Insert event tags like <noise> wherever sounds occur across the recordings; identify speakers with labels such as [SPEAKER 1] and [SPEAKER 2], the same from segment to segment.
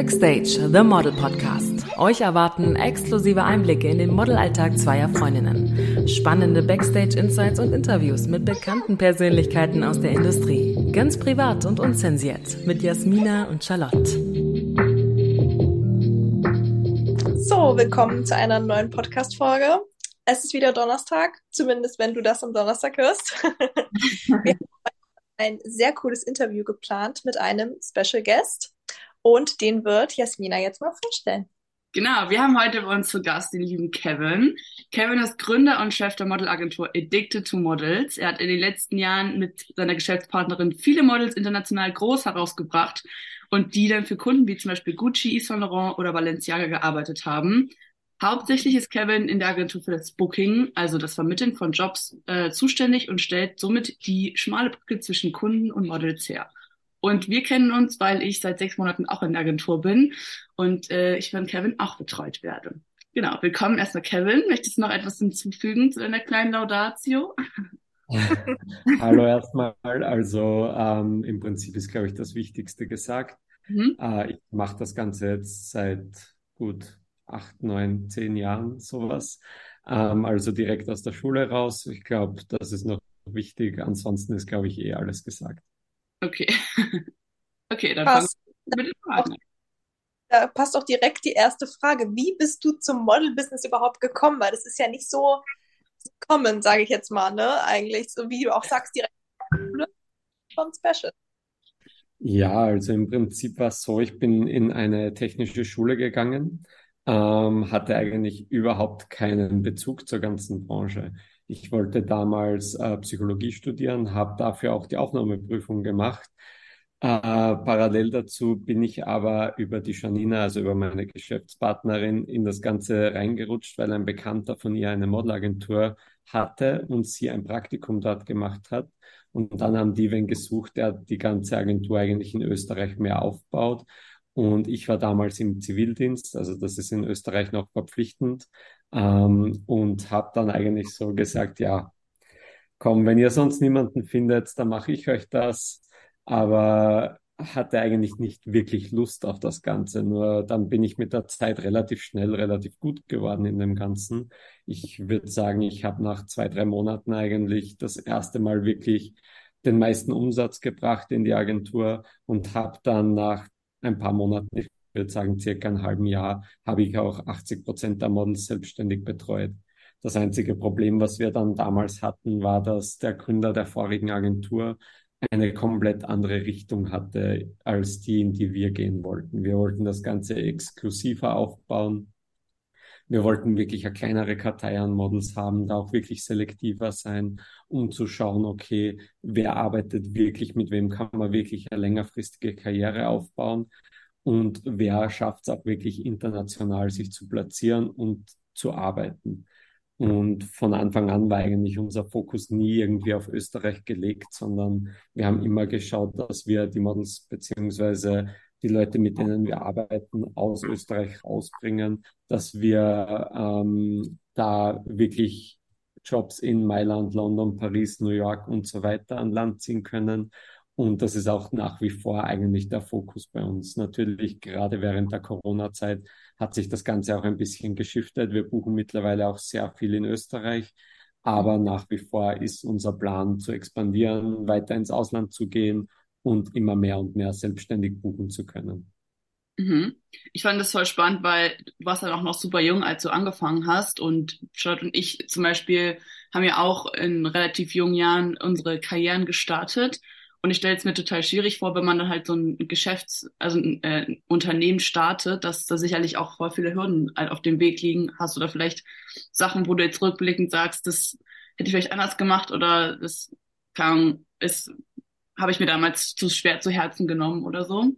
[SPEAKER 1] Backstage, The Model Podcast. Euch erwarten exklusive Einblicke in den Modelalltag zweier Freundinnen. Spannende Backstage-Insights und Interviews mit bekannten Persönlichkeiten aus der Industrie. Ganz privat und unzensiert mit Jasmina und Charlotte.
[SPEAKER 2] So, willkommen zu einer neuen Podcast-Folge. Es ist wieder Donnerstag, zumindest wenn du das am Donnerstag hörst. <laughs> Wir haben ein sehr cooles Interview geplant mit einem Special Guest. Und den wird Jasmina jetzt mal vorstellen.
[SPEAKER 3] Genau, wir haben heute bei uns zu Gast den lieben Kevin. Kevin ist Gründer und Chef der Modelagentur Addicted to Models. Er hat in den letzten Jahren mit seiner Geschäftspartnerin viele Models international groß herausgebracht und die dann für Kunden wie zum Beispiel Gucci, Yves Saint Laurent oder Balenciaga gearbeitet haben. Hauptsächlich ist Kevin in der Agentur für das Booking, also das Vermitteln von Jobs, äh, zuständig und stellt somit die schmale Brücke zwischen Kunden und Models her. Und wir kennen uns, weil ich seit sechs Monaten auch in der Agentur bin und äh, ich von Kevin auch betreut werde. Genau, willkommen erstmal Kevin. Möchtest du noch etwas hinzufügen zu deiner kleinen Laudatio? <laughs>
[SPEAKER 4] Hallo erstmal. Also ähm, im Prinzip ist, glaube ich, das Wichtigste gesagt. Mhm. Äh, ich mache das Ganze jetzt seit gut acht, neun, zehn Jahren sowas. Ähm, also direkt aus der Schule raus. Ich glaube, das ist noch wichtig. Ansonsten ist, glaube ich, eh alles gesagt.
[SPEAKER 3] Okay. <laughs> Okay, dann
[SPEAKER 2] Passt.
[SPEAKER 3] fangen wir mit den Fragen an.
[SPEAKER 2] Da passt auch direkt die erste Frage. Wie bist du zum Model-Business überhaupt gekommen? Weil das ist ja nicht so kommen, sage ich jetzt mal, ne? Eigentlich, so wie du auch sagst, direkt schon special.
[SPEAKER 4] Ja, also im Prinzip war es so, ich bin in eine technische Schule gegangen, ähm, hatte eigentlich überhaupt keinen Bezug zur ganzen Branche. Ich wollte damals äh, Psychologie studieren, habe dafür auch die Aufnahmeprüfung gemacht. Äh, parallel dazu bin ich aber über die Janina, also über meine Geschäftspartnerin, in das Ganze reingerutscht, weil ein Bekannter von ihr eine Modelagentur hatte und sie ein Praktikum dort gemacht hat. Und dann haben die wen gesucht, der die ganze Agentur eigentlich in Österreich mehr aufbaut. Und ich war damals im Zivildienst, also das ist in Österreich noch verpflichtend, ähm, und habe dann eigentlich so gesagt, ja, komm, wenn ihr sonst niemanden findet, dann mache ich euch das. Aber hatte eigentlich nicht wirklich Lust auf das Ganze. Nur dann bin ich mit der Zeit relativ schnell, relativ gut geworden in dem Ganzen. Ich würde sagen, ich habe nach zwei, drei Monaten eigentlich das erste Mal wirklich den meisten Umsatz gebracht in die Agentur und habe dann nach ein paar Monaten, ich würde sagen circa ein halben Jahr, habe ich auch 80 Prozent der Models selbstständig betreut. Das einzige Problem, was wir dann damals hatten, war, dass der Gründer der vorigen Agentur eine komplett andere Richtung hatte als die, in die wir gehen wollten. Wir wollten das Ganze exklusiver aufbauen. Wir wollten wirklich eine kleinere Kartei an Models haben, da auch wirklich selektiver sein, um zu schauen, okay, wer arbeitet wirklich, mit wem kann man wirklich eine längerfristige Karriere aufbauen und wer schafft es auch wirklich international sich zu platzieren und zu arbeiten. Und von Anfang an war eigentlich unser Fokus nie irgendwie auf Österreich gelegt, sondern wir haben immer geschaut, dass wir die Models beziehungsweise die Leute, mit denen wir arbeiten, aus Österreich rausbringen, dass wir ähm, da wirklich Jobs in Mailand, London, Paris, New York und so weiter an Land ziehen können und das ist auch nach wie vor eigentlich der Fokus bei uns. Natürlich, gerade während der Corona-Zeit hat sich das Ganze auch ein bisschen geschiftet. Wir buchen mittlerweile auch sehr viel in Österreich. Aber nach wie vor ist unser Plan zu expandieren, weiter ins Ausland zu gehen und immer mehr und mehr selbstständig buchen zu können.
[SPEAKER 3] Mhm. Ich fand das voll spannend, weil du warst dann auch noch super jung, als du angefangen hast. Und Charlotte und ich zum Beispiel haben ja auch in relativ jungen Jahren unsere Karrieren gestartet. Und ich stelle es mir total schwierig vor, wenn man dann halt so ein Geschäfts-, also ein äh, Unternehmen startet, dass da sicherlich auch voll viele Hürden halt auf dem Weg liegen. Hast da vielleicht Sachen, wo du jetzt rückblickend sagst, das hätte ich vielleicht anders gemacht oder das kann, ist, habe ich mir damals zu schwer zu Herzen genommen oder so?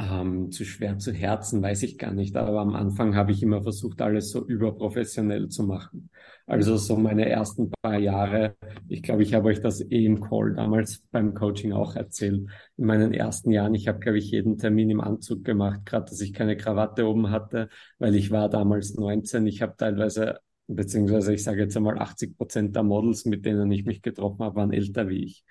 [SPEAKER 4] Ähm, zu schwer zu Herzen weiß ich gar nicht, aber am Anfang habe ich immer versucht, alles so überprofessionell zu machen. Also so meine ersten paar Jahre, ich glaube, ich habe euch das eh im Call damals beim Coaching auch erzählt. In meinen ersten Jahren, ich habe, glaube ich, jeden Termin im Anzug gemacht, gerade dass ich keine Krawatte oben hatte, weil ich war damals 19. Ich habe teilweise, beziehungsweise ich sage jetzt einmal 80 Prozent der Models, mit denen ich mich getroffen habe, waren älter wie ich.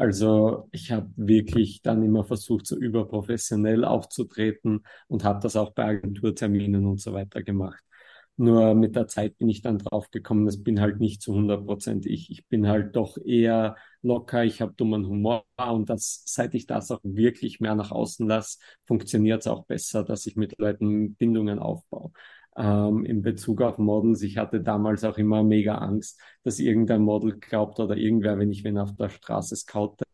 [SPEAKER 4] Also ich habe wirklich dann immer versucht, so überprofessionell aufzutreten und habe das auch bei Agenturterminen und so weiter gemacht. Nur mit der Zeit bin ich dann drauf gekommen, das bin halt nicht zu 100 Prozent ich. Ich bin halt doch eher locker, ich habe dummen Humor und das, seit ich das auch wirklich mehr nach außen lasse, funktioniert es auch besser, dass ich mit Leuten Bindungen aufbaue. Ähm, in Bezug auf Models, ich hatte damals auch immer mega Angst, dass irgendein Model glaubt oder irgendwer, wenn ich wen auf der Straße scoute,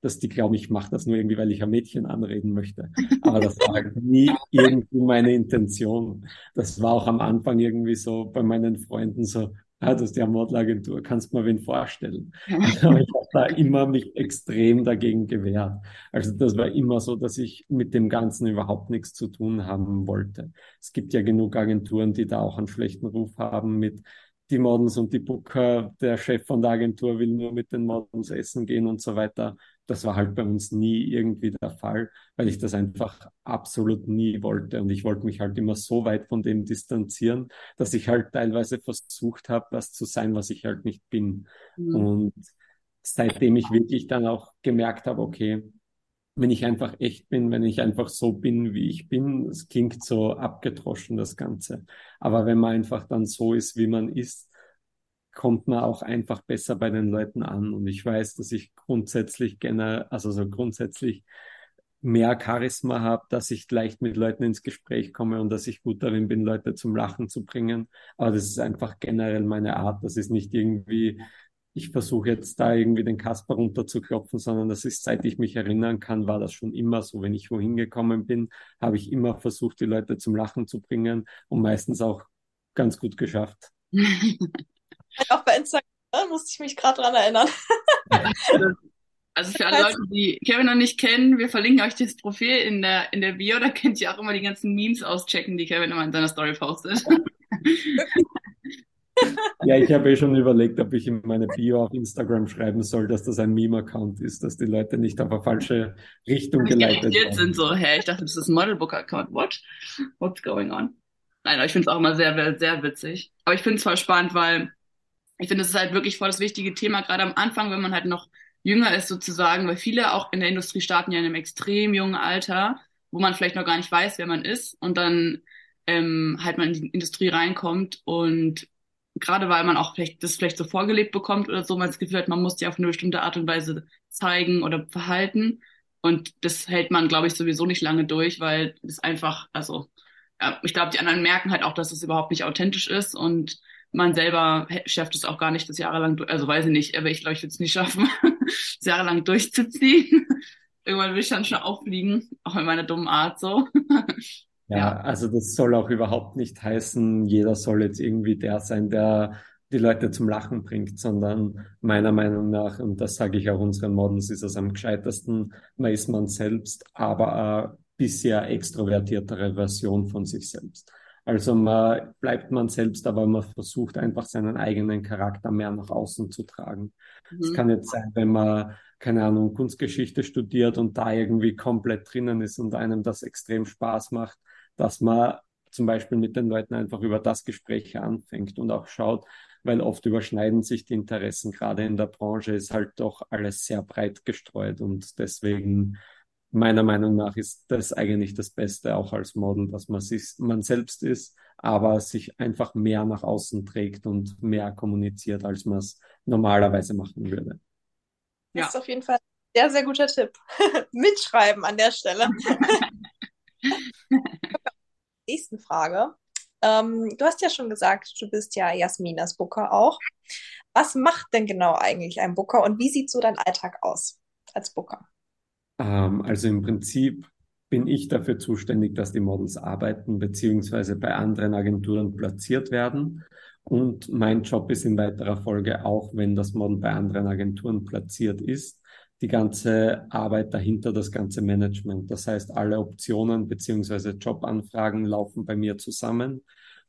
[SPEAKER 4] dass die glauben, ich mache das nur irgendwie, weil ich ein Mädchen anreden möchte. Aber das war halt nie irgendwie meine Intention. Das war auch am Anfang irgendwie so bei meinen Freunden so, ah, das ist ja Modelagentur, kannst du mir wen vorstellen? <laughs> Aber ich habe da immer mich extrem dagegen gewehrt. Also das war immer so, dass ich mit dem Ganzen überhaupt nichts zu tun haben wollte. Es gibt ja genug Agenturen, die da auch einen schlechten Ruf haben mit die Models und die Booker, der Chef von der Agentur will nur mit den Models essen gehen und so weiter. Das war halt bei uns nie irgendwie der Fall, weil ich das einfach absolut nie wollte. Und ich wollte mich halt immer so weit von dem distanzieren, dass ich halt teilweise versucht habe, was zu sein, was ich halt nicht bin. Mhm. Und seitdem ich wirklich dann auch gemerkt habe, okay, wenn ich einfach echt bin, wenn ich einfach so bin, wie ich bin, es klingt so abgedroschen, das Ganze. Aber wenn man einfach dann so ist, wie man ist, kommt man auch einfach besser bei den Leuten an. Und ich weiß, dass ich grundsätzlich gerne, also so grundsätzlich mehr Charisma habe, dass ich leicht mit Leuten ins Gespräch komme und dass ich gut darin bin, Leute zum Lachen zu bringen. Aber das ist einfach generell meine Art. Das ist nicht irgendwie, ich versuche jetzt da irgendwie den Kasper runterzuklopfen, sondern das ist, seit ich mich erinnern kann, war das schon immer so. Wenn ich wohin gekommen bin, habe ich immer versucht, die Leute zum Lachen zu bringen und meistens auch ganz gut geschafft. <laughs>
[SPEAKER 2] Auch bei Instagram ne, musste ich mich gerade dran erinnern. <laughs>
[SPEAKER 3] Also für alle Leute, die Kevin noch nicht kennen, wir verlinken euch das Profil in der, in der Bio, da könnt ihr auch immer die ganzen Memes auschecken, die Kevin immer in seiner Story postet. <laughs>
[SPEAKER 4] Ja, ich habe eh schon überlegt, ob ich in meine Bio auf Instagram schreiben soll, dass das ein Meme-Account ist, dass die Leute nicht auf eine falsche Richtung geleitet
[SPEAKER 3] werden. sind so, hä, ich dachte, das ist ein Modelbook-Account. What? What's going on? Nein, aber ich finde es auch immer sehr, sehr witzig. Aber ich finde es voll spannend, weil ich finde, es ist halt wirklich voll das wichtige Thema, gerade am Anfang, wenn man halt noch jünger ist sozusagen, weil viele auch in der Industrie starten ja in einem extrem jungen Alter, wo man vielleicht noch gar nicht weiß, wer man ist und dann ähm, halt man in die Industrie reinkommt und gerade weil man auch vielleicht das vielleicht so vorgelebt bekommt oder so, man das Gefühl hat, man muss sich auf eine bestimmte Art und Weise zeigen oder verhalten und das hält man, glaube ich, sowieso nicht lange durch, weil es einfach, also ja, ich glaube, die anderen merken halt auch, dass es überhaupt nicht authentisch ist und man selber schafft es auch gar nicht, das jahrelang, also weiß ich nicht, aber ich glaube, ich würde es nicht schaffen, <laughs> das jahrelang durchzuziehen. <laughs> Irgendwann will ich dann schon auffliegen, auch in meiner dummen Art so. <laughs>
[SPEAKER 4] Ja, ja, also das soll auch überhaupt nicht heißen, jeder soll jetzt irgendwie der sein, der die Leute zum Lachen bringt, sondern meiner Meinung nach, und das sage ich auch unseren Models, ist es am gescheitesten, man ist man selbst, aber eine bisher extrovertiertere Version von sich selbst. Also man bleibt man selbst, aber man versucht einfach seinen eigenen Charakter mehr nach außen zu tragen. Es mhm. kann jetzt sein, wenn man, keine Ahnung, Kunstgeschichte studiert und da irgendwie komplett drinnen ist und einem das extrem Spaß macht, dass man zum Beispiel mit den Leuten einfach über das Gespräch anfängt und auch schaut, weil oft überschneiden sich die Interessen. Gerade in der Branche ist halt doch alles sehr breit gestreut und deswegen meiner Meinung nach ist das eigentlich das Beste auch als Model, dass man sich, man selbst ist, aber sich einfach mehr nach außen trägt und mehr kommuniziert, als man es normalerweise machen würde.
[SPEAKER 2] Ja. Das ist auf jeden Fall ein sehr, sehr guter Tipp. <laughs> Mitschreiben an der Stelle. <laughs> Nächsten Frage. Ähm, du hast ja schon gesagt, du bist ja Jasminas Booker auch. Was macht denn genau eigentlich ein Booker und wie sieht so dein Alltag aus als Booker?
[SPEAKER 4] Ähm, also im Prinzip bin ich dafür zuständig, dass die Models arbeiten beziehungsweise bei anderen Agenturen platziert werden. Und mein Job ist in weiterer Folge auch, wenn das Model bei anderen Agenturen platziert ist, die ganze Arbeit dahinter, das ganze Management. Das heißt, alle Optionen beziehungsweise Jobanfragen laufen bei mir zusammen.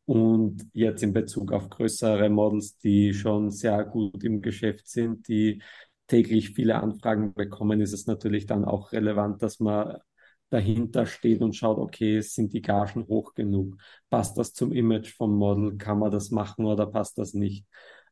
[SPEAKER 4] Und jetzt in Bezug auf größere Models, die schon sehr gut im Geschäft sind, die täglich viele Anfragen bekommen, ist es natürlich dann auch relevant, dass man dahinter steht und schaut, okay, sind die Gagen hoch genug? Passt das zum Image vom Model? Kann man das machen oder passt das nicht?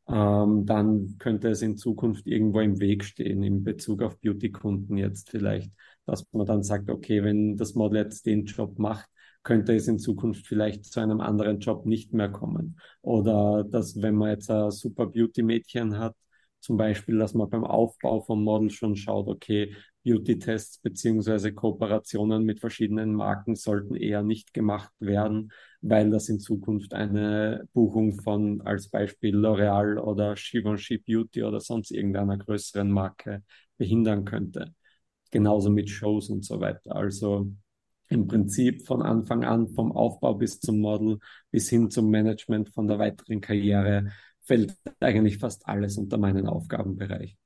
[SPEAKER 4] ähm, dann könnte es in Zukunft irgendwo im Weg stehen in Bezug auf Beauty-Kunden jetzt vielleicht, dass man dann sagt, okay, wenn das Model jetzt den Job macht, könnte es in Zukunft vielleicht zu einem anderen Job nicht mehr kommen. Oder dass, wenn man jetzt ein super Beauty-Mädchen hat, zum Beispiel, dass man beim Aufbau vom Model schon schaut, okay, Beauty-Tests beziehungsweise Kooperationen mit verschiedenen Marken sollten eher nicht gemacht werden, weil das in Zukunft eine Buchung von als Beispiel L'Oreal oder Givenchy Beauty oder sonst irgendeiner größeren Marke behindern könnte. Genauso mit Shows und so weiter. Also im Prinzip von Anfang an, vom Aufbau bis zum Model, bis hin zum Management von der weiteren Karriere, fällt eigentlich fast alles unter meinen Aufgabenbereich.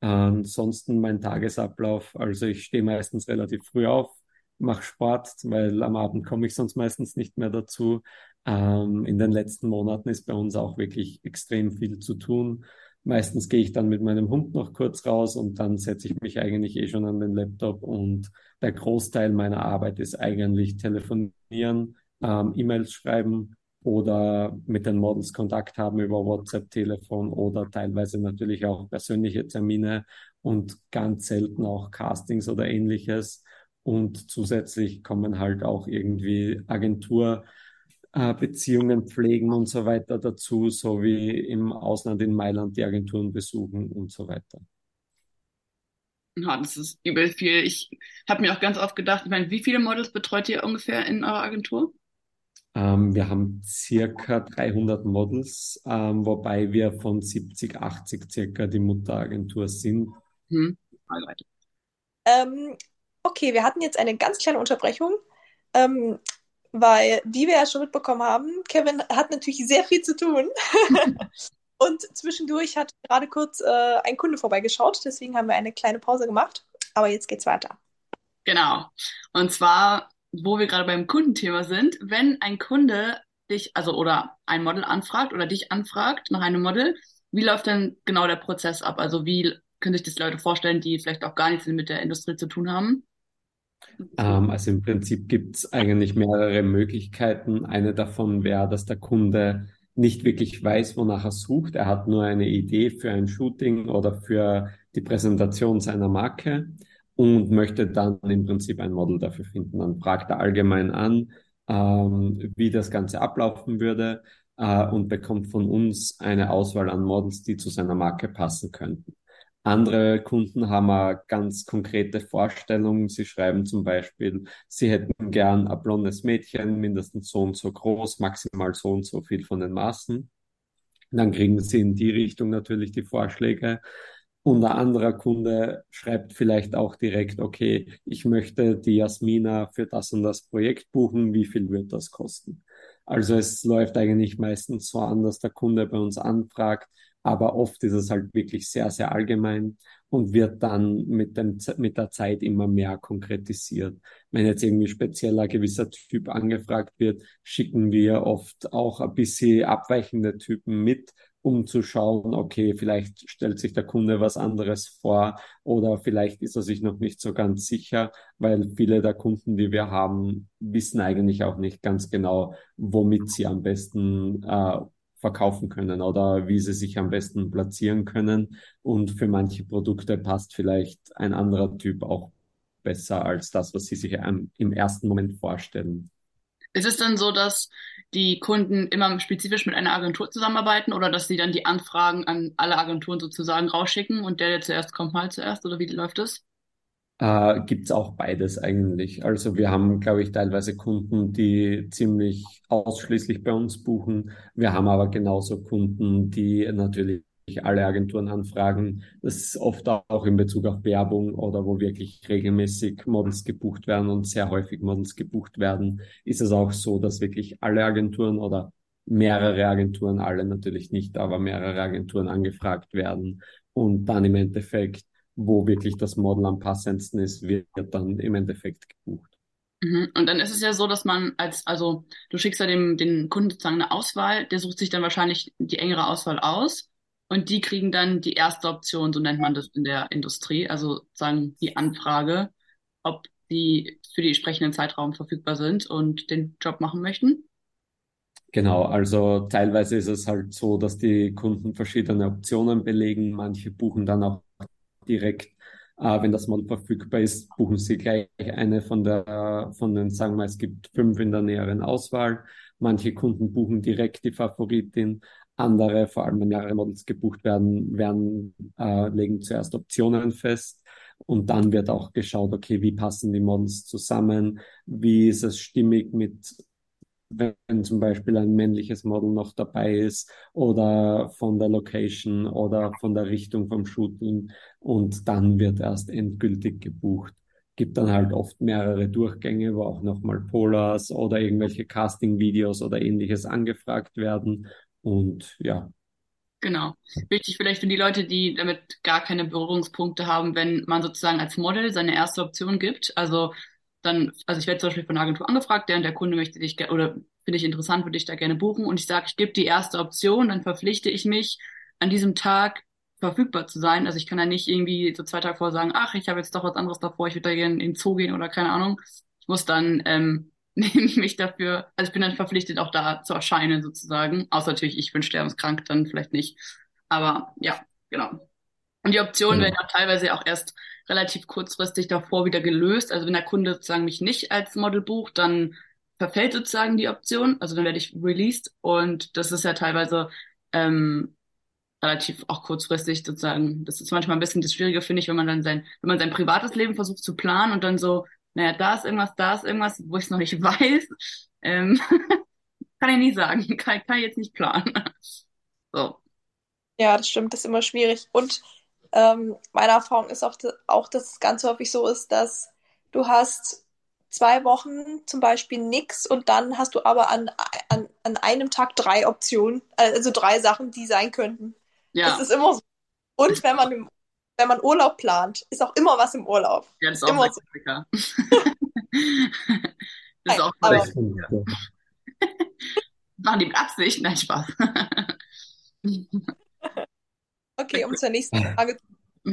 [SPEAKER 4] Ansonsten mein Tagesablauf, also ich stehe meistens relativ früh auf, mache Sport, weil am Abend komme ich sonst meistens nicht mehr dazu. Ähm, in den letzten Monaten ist bei uns auch wirklich extrem viel zu tun. Meistens gehe ich dann mit meinem Hund noch kurz raus und dann setze ich mich eigentlich eh schon an den Laptop und der Großteil meiner Arbeit ist eigentlich telefonieren, ähm, E-Mails schreiben oder mit den Models Kontakt haben über WhatsApp, Telefon oder teilweise natürlich auch persönliche Termine und ganz selten auch Castings oder ähnliches. Und zusätzlich kommen halt auch irgendwie Agenturbeziehungen pflegen und so weiter dazu, so wie im Ausland in Mailand die Agenturen besuchen und so weiter.
[SPEAKER 3] Ja, das ist übel viel. Ich habe mir auch ganz oft gedacht, ich meine, wie viele Models betreut ihr ungefähr in eurer Agentur?
[SPEAKER 4] Ähm, wir haben circa 300 Models, ähm, wobei wir von 70, 80 circa die Mutteragentur sind. Hm.
[SPEAKER 2] Ähm, okay, wir hatten jetzt eine ganz kleine Unterbrechung, ähm, weil, wie wir ja schon mitbekommen haben, Kevin hat natürlich sehr viel zu tun. <laughs> Und zwischendurch hat gerade kurz äh, ein Kunde vorbeigeschaut, deswegen haben wir eine kleine Pause gemacht. Aber jetzt geht's weiter.
[SPEAKER 3] Genau. Und zwar wo wir gerade beim Kundenthema sind, wenn ein Kunde dich, also oder ein Model anfragt oder dich anfragt nach einem Model, wie läuft denn genau der Prozess ab? Also wie können sich das Leute vorstellen, die vielleicht auch gar nichts mit der Industrie zu tun haben?
[SPEAKER 4] Ähm, also im Prinzip gibt es eigentlich mehrere Möglichkeiten. Eine davon wäre, dass der Kunde nicht wirklich weiß, wonach er sucht. Er hat nur eine Idee für ein Shooting oder für die Präsentation seiner Marke und möchte dann im Prinzip ein Model dafür finden. Dann fragt er allgemein an, ähm, wie das Ganze ablaufen würde äh, und bekommt von uns eine Auswahl an Models, die zu seiner Marke passen könnten. Andere Kunden haben eine ganz konkrete Vorstellungen. Sie schreiben zum Beispiel, sie hätten gern ein blondes Mädchen, mindestens so und so groß, maximal so und so viel von den Maßen. Dann kriegen sie in die Richtung natürlich die Vorschläge. Und ein anderer Kunde schreibt vielleicht auch direkt, okay, ich möchte die Jasmina für das und das Projekt buchen, wie viel wird das kosten? Also es läuft eigentlich meistens so an, dass der Kunde bei uns anfragt, aber oft ist es halt wirklich sehr, sehr allgemein und wird dann mit, dem, mit der Zeit immer mehr konkretisiert. Wenn jetzt irgendwie speziell ein gewisser Typ angefragt wird, schicken wir oft auch ein bisschen abweichende Typen mit, um zu schauen, okay, vielleicht stellt sich der Kunde was anderes vor oder vielleicht ist er sich noch nicht so ganz sicher, weil viele der Kunden, die wir haben, wissen eigentlich auch nicht ganz genau, womit sie am besten äh, verkaufen können oder wie sie sich am besten platzieren können. Und für manche Produkte passt vielleicht ein anderer Typ auch besser als das, was sie sich im ersten Moment vorstellen.
[SPEAKER 3] Ist es dann so, dass die Kunden immer spezifisch mit einer Agentur zusammenarbeiten oder dass sie dann die Anfragen an alle Agenturen sozusagen rausschicken und der, der zuerst kommt, mal zuerst oder wie läuft das?
[SPEAKER 4] Äh, gibt's auch beides eigentlich. Also wir haben, glaube ich, teilweise Kunden, die ziemlich ausschließlich bei uns buchen. Wir haben aber genauso Kunden, die natürlich alle Agenturen anfragen. Das ist oft auch in Bezug auf Werbung oder wo wirklich regelmäßig Models gebucht werden und sehr häufig Models gebucht werden, ist es auch so, dass wirklich alle Agenturen oder mehrere Agenturen, alle natürlich nicht, aber mehrere Agenturen angefragt werden und dann im Endeffekt, wo wirklich das Model am passendsten ist, wird dann im Endeffekt gebucht.
[SPEAKER 3] Mhm. Und dann ist es ja so, dass man als, also du schickst ja dem, den Kunden sozusagen eine Auswahl, der sucht sich dann wahrscheinlich die engere Auswahl aus und die kriegen dann die erste Option, so nennt man das in der Industrie, also sagen die Anfrage, ob die für die entsprechenden Zeitraum verfügbar sind und den Job machen möchten.
[SPEAKER 4] Genau, also teilweise ist es halt so, dass die Kunden verschiedene Optionen belegen. Manche buchen dann auch direkt, äh, wenn das Model verfügbar ist, buchen sie gleich eine von der, von den, sagen wir, es gibt fünf in der näheren Auswahl. Manche Kunden buchen direkt die Favoritin. Andere, vor allem wenn mehrere Models gebucht werden, werden äh, legen zuerst Optionen fest. Und dann wird auch geschaut, okay, wie passen die Models zusammen? Wie ist es stimmig mit wenn zum Beispiel ein männliches Model noch dabei ist oder von der Location oder von der Richtung vom Shooting und dann wird erst endgültig gebucht. Gibt dann halt oft mehrere Durchgänge, wo auch nochmal Polars oder irgendwelche Casting-Videos oder ähnliches angefragt werden und ja.
[SPEAKER 3] Genau. Wichtig vielleicht für die Leute, die damit gar keine Berührungspunkte haben, wenn man sozusagen als Model seine erste Option gibt. Also dann, also ich werde zum Beispiel von der Agentur angefragt, der und der Kunde möchte dich oder finde ich interessant, würde ich da gerne buchen und ich sage, ich gebe die erste Option, dann verpflichte ich mich an diesem Tag verfügbar zu sein. Also ich kann ja nicht irgendwie so zwei Tage vorher sagen, ach, ich habe jetzt doch was anderes davor, ich würde da gerne in den Zoo gehen oder keine Ahnung. Ich muss dann ähm, nehme <laughs> ich mich dafür, also ich bin dann verpflichtet, auch da zu erscheinen sozusagen. Außer natürlich, ich bin sterbenskrank, dann vielleicht nicht. Aber ja, genau. Und die Optionen genau. werden auch teilweise auch erst relativ kurzfristig davor wieder gelöst. Also wenn der Kunde sozusagen mich nicht als Model bucht, dann verfällt sozusagen die Option. Also dann werde ich released und das ist ja teilweise ähm, relativ auch kurzfristig sozusagen. Das ist manchmal ein bisschen das Schwierige, finde ich, wenn man dann sein, wenn man sein privates Leben versucht zu planen und dann so, naja, da ist irgendwas, da ist irgendwas, wo ich es noch nicht <laughs> weiß. Ähm, <laughs> kann ich nie sagen, <laughs> kann, kann ich jetzt nicht planen. so.
[SPEAKER 2] Ja, das stimmt, das ist immer schwierig. Und ähm, meine Erfahrung ist auch, auch, dass es ganz häufig so ist, dass du hast zwei Wochen zum Beispiel nichts und dann hast du aber an, an, an einem Tag drei Optionen, also drei Sachen, die sein könnten. Ja. Das ist immer so. Und wenn man, im, wenn man Urlaub plant, ist auch immer was im Urlaub.
[SPEAKER 3] Ja, das ist auch
[SPEAKER 2] immer
[SPEAKER 3] so. <laughs> das ist auch aber, <laughs> Machen die mit Absicht? Nein, Spaß. <laughs>
[SPEAKER 2] Okay, um zur nächsten Frage zu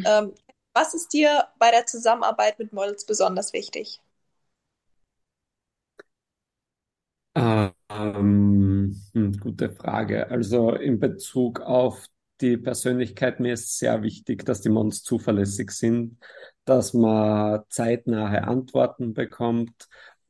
[SPEAKER 2] ähm, Was ist dir bei der Zusammenarbeit mit Models besonders wichtig?
[SPEAKER 4] Ähm, hm, gute Frage. Also in Bezug auf die Persönlichkeit, mir ist sehr wichtig, dass die Models zuverlässig sind, dass man zeitnahe Antworten bekommt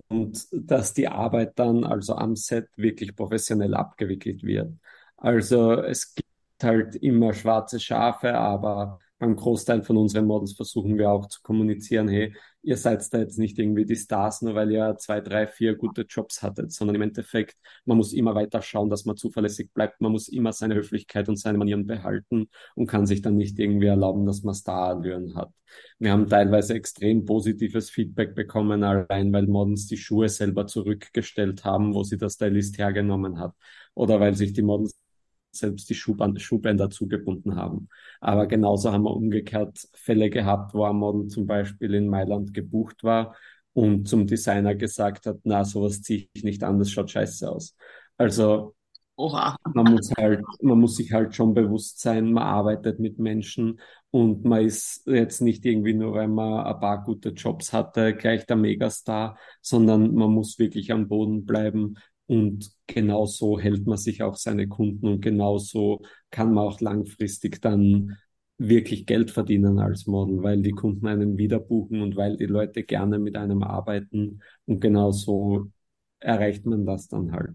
[SPEAKER 4] und dass die Arbeit dann, also am Set, wirklich professionell abgewickelt wird. Also es gibt halt immer schwarze Schafe, aber beim Großteil von unseren Models versuchen wir auch zu kommunizieren, hey, ihr seid da jetzt nicht irgendwie die Stars, nur weil ihr zwei, drei, vier gute Jobs hattet, sondern im Endeffekt, man muss immer weiter schauen, dass man zuverlässig bleibt, man muss immer seine Höflichkeit und seine Manieren behalten und kann sich dann nicht irgendwie erlauben, dass man Starallüren hat. Wir haben teilweise extrem positives Feedback bekommen, allein weil Models die Schuhe selber zurückgestellt haben, wo sie der Stylist hergenommen hat. Oder weil sich die Models selbst die Schuhband, Schuhbänder zugebunden haben. Aber genauso haben wir umgekehrt Fälle gehabt, wo ein Model zum Beispiel in Mailand gebucht war und zum Designer gesagt hat, na, sowas ziehe ich nicht an, das schaut scheiße aus. Also Oha. man muss halt, man muss sich halt schon bewusst sein, man arbeitet mit Menschen und man ist jetzt nicht irgendwie nur, weil man ein paar gute Jobs hatte, gleich der Megastar, sondern man muss wirklich am Boden bleiben und genauso hält man sich auch seine Kunden und genauso kann man auch langfristig dann wirklich Geld verdienen als Model, weil die Kunden einen wieder buchen und weil die Leute gerne mit einem arbeiten und genauso erreicht man das dann halt.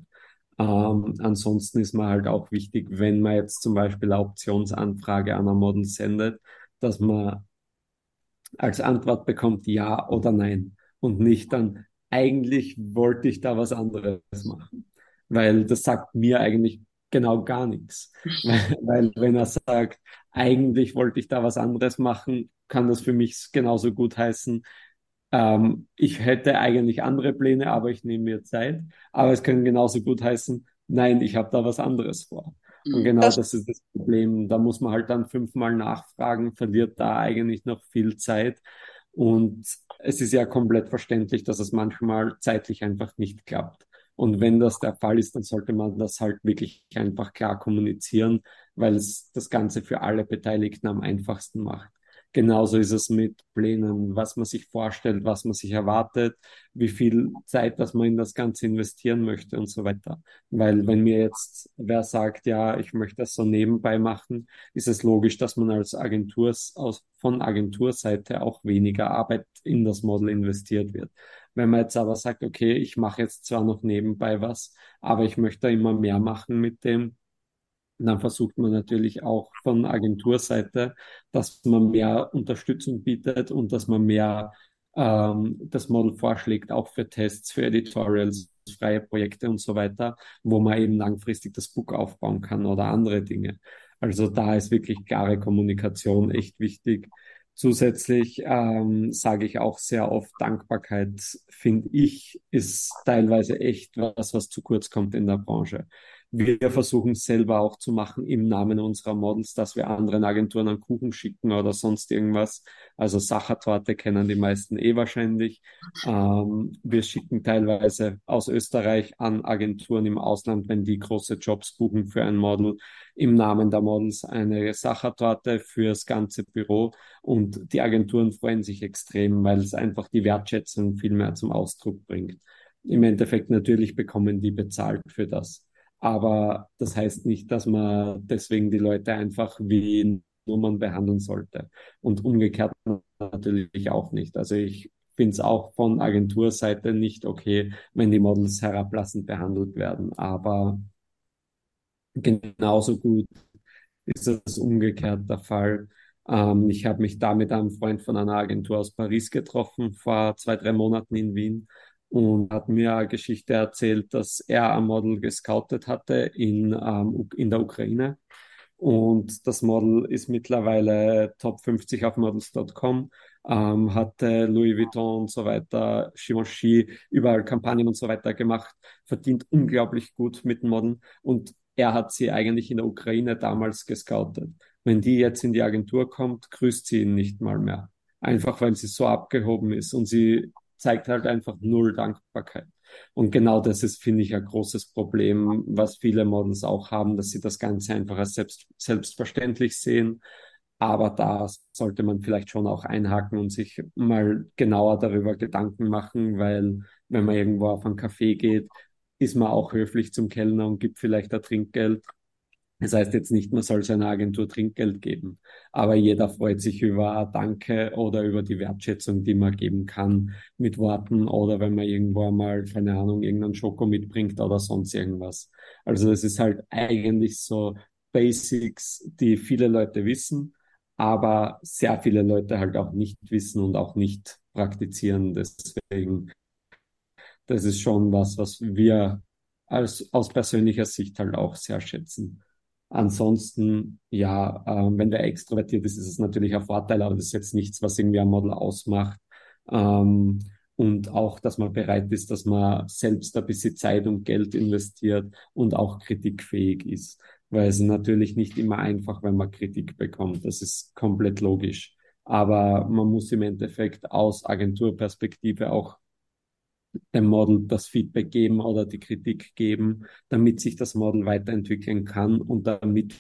[SPEAKER 4] Ähm, ansonsten ist man halt auch wichtig, wenn man jetzt zum Beispiel eine Optionsanfrage an ein Model sendet, dass man als Antwort bekommt Ja oder Nein und nicht dann eigentlich wollte ich da was anderes machen. Weil das sagt mir eigentlich genau gar nichts. <laughs> Weil, weil wenn er sagt, eigentlich wollte ich da was anderes machen, kann das für mich genauso gut heißen, ähm, ich hätte eigentlich andere Pläne, aber ich nehme mir Zeit. Aber es kann genauso gut heißen, nein, ich habe da was anderes vor. Und mhm. genau das, das ist das Problem. Da muss man halt dann fünfmal nachfragen, verliert da eigentlich noch viel Zeit. Und es ist ja komplett verständlich, dass es manchmal zeitlich einfach nicht klappt. Und wenn das der Fall ist, dann sollte man das halt wirklich einfach klar kommunizieren, weil es das Ganze für alle Beteiligten am einfachsten macht. Genauso ist es mit Plänen, was man sich vorstellt, was man sich erwartet, wie viel Zeit, dass man in das Ganze investieren möchte und so weiter. Weil wenn mir jetzt wer sagt, ja, ich möchte das so nebenbei machen, ist es logisch, dass man als Agentur aus, von Agenturseite auch weniger Arbeit in das Model investiert wird. Wenn man jetzt aber sagt, okay, ich mache jetzt zwar noch nebenbei was, aber ich möchte immer mehr machen mit dem, dann versucht man natürlich auch von Agenturseite, dass man mehr Unterstützung bietet und dass man mehr ähm, das Model vorschlägt, auch für Tests, für Editorials, freie Projekte und so weiter, wo man eben langfristig das Book aufbauen kann oder andere Dinge. Also da ist wirklich klare Kommunikation echt wichtig. Zusätzlich ähm, sage ich auch sehr oft, Dankbarkeit, finde ich, ist teilweise echt was, was zu kurz kommt in der Branche. Wir versuchen selber auch zu machen im Namen unserer Models, dass wir anderen Agenturen einen Kuchen schicken oder sonst irgendwas. Also Sachertorte kennen die meisten eh wahrscheinlich. Ähm, wir schicken teilweise aus Österreich an Agenturen im Ausland, wenn die große Jobs buchen für ein Model, im Namen der Models eine Sachertorte fürs ganze Büro. Und die Agenturen freuen sich extrem, weil es einfach die Wertschätzung viel mehr zum Ausdruck bringt. Im Endeffekt natürlich bekommen die bezahlt für das. Aber das heißt nicht, dass man deswegen die Leute einfach wie Nummern behandeln sollte. Und umgekehrt natürlich auch nicht. Also ich finde es auch von Agenturseite nicht okay, wenn die Models herablassend behandelt werden. Aber genauso gut ist es umgekehrt der Fall. Ähm, ich habe mich da mit einem Freund von einer Agentur aus Paris getroffen vor zwei, drei Monaten in Wien und hat mir eine Geschichte erzählt, dass er ein Model gescoutet hatte in, ähm, in der Ukraine. Und das Model ist mittlerweile Top 50 auf models.com, ähm, hatte Louis Vuitton und so weiter, Givenchy, überall Kampagnen und so weiter gemacht, verdient unglaublich gut mit dem Model. Und er hat sie eigentlich in der Ukraine damals gescoutet. Wenn die jetzt in die Agentur kommt, grüßt sie ihn nicht mal mehr. Einfach weil sie so abgehoben ist und sie zeigt halt einfach null Dankbarkeit. Und genau das ist, finde ich, ein großes Problem, was viele Models auch haben, dass sie das Ganze einfach als selbst, selbstverständlich sehen. Aber da sollte man vielleicht schon auch einhaken und sich mal genauer darüber Gedanken machen, weil wenn man irgendwo auf einen Café geht, ist man auch höflich zum Kellner und gibt vielleicht ein Trinkgeld. Das heißt jetzt nicht, man soll seiner Agentur Trinkgeld geben, aber jeder freut sich über Danke oder über die Wertschätzung, die man geben kann mit Worten oder wenn man irgendwo mal, keine Ahnung, irgendeinen Schoko mitbringt oder sonst irgendwas. Also es ist halt eigentlich so Basics, die viele Leute wissen, aber sehr viele Leute halt auch nicht wissen und auch nicht praktizieren. Deswegen, das ist schon was, was wir als, aus persönlicher Sicht halt auch sehr schätzen. Ansonsten, ja, äh, wenn der extrovertiert ist, ist es natürlich ein Vorteil, aber das ist jetzt nichts, was irgendwie ein Model ausmacht. Ähm, und auch, dass man bereit ist, dass man selbst ein bisschen Zeit und Geld investiert und auch kritikfähig ist. Weil es natürlich nicht immer einfach, wenn man Kritik bekommt. Das ist komplett logisch. Aber man muss im Endeffekt aus Agenturperspektive auch dem Model das Feedback geben oder die Kritik geben, damit sich das Model weiterentwickeln kann und damit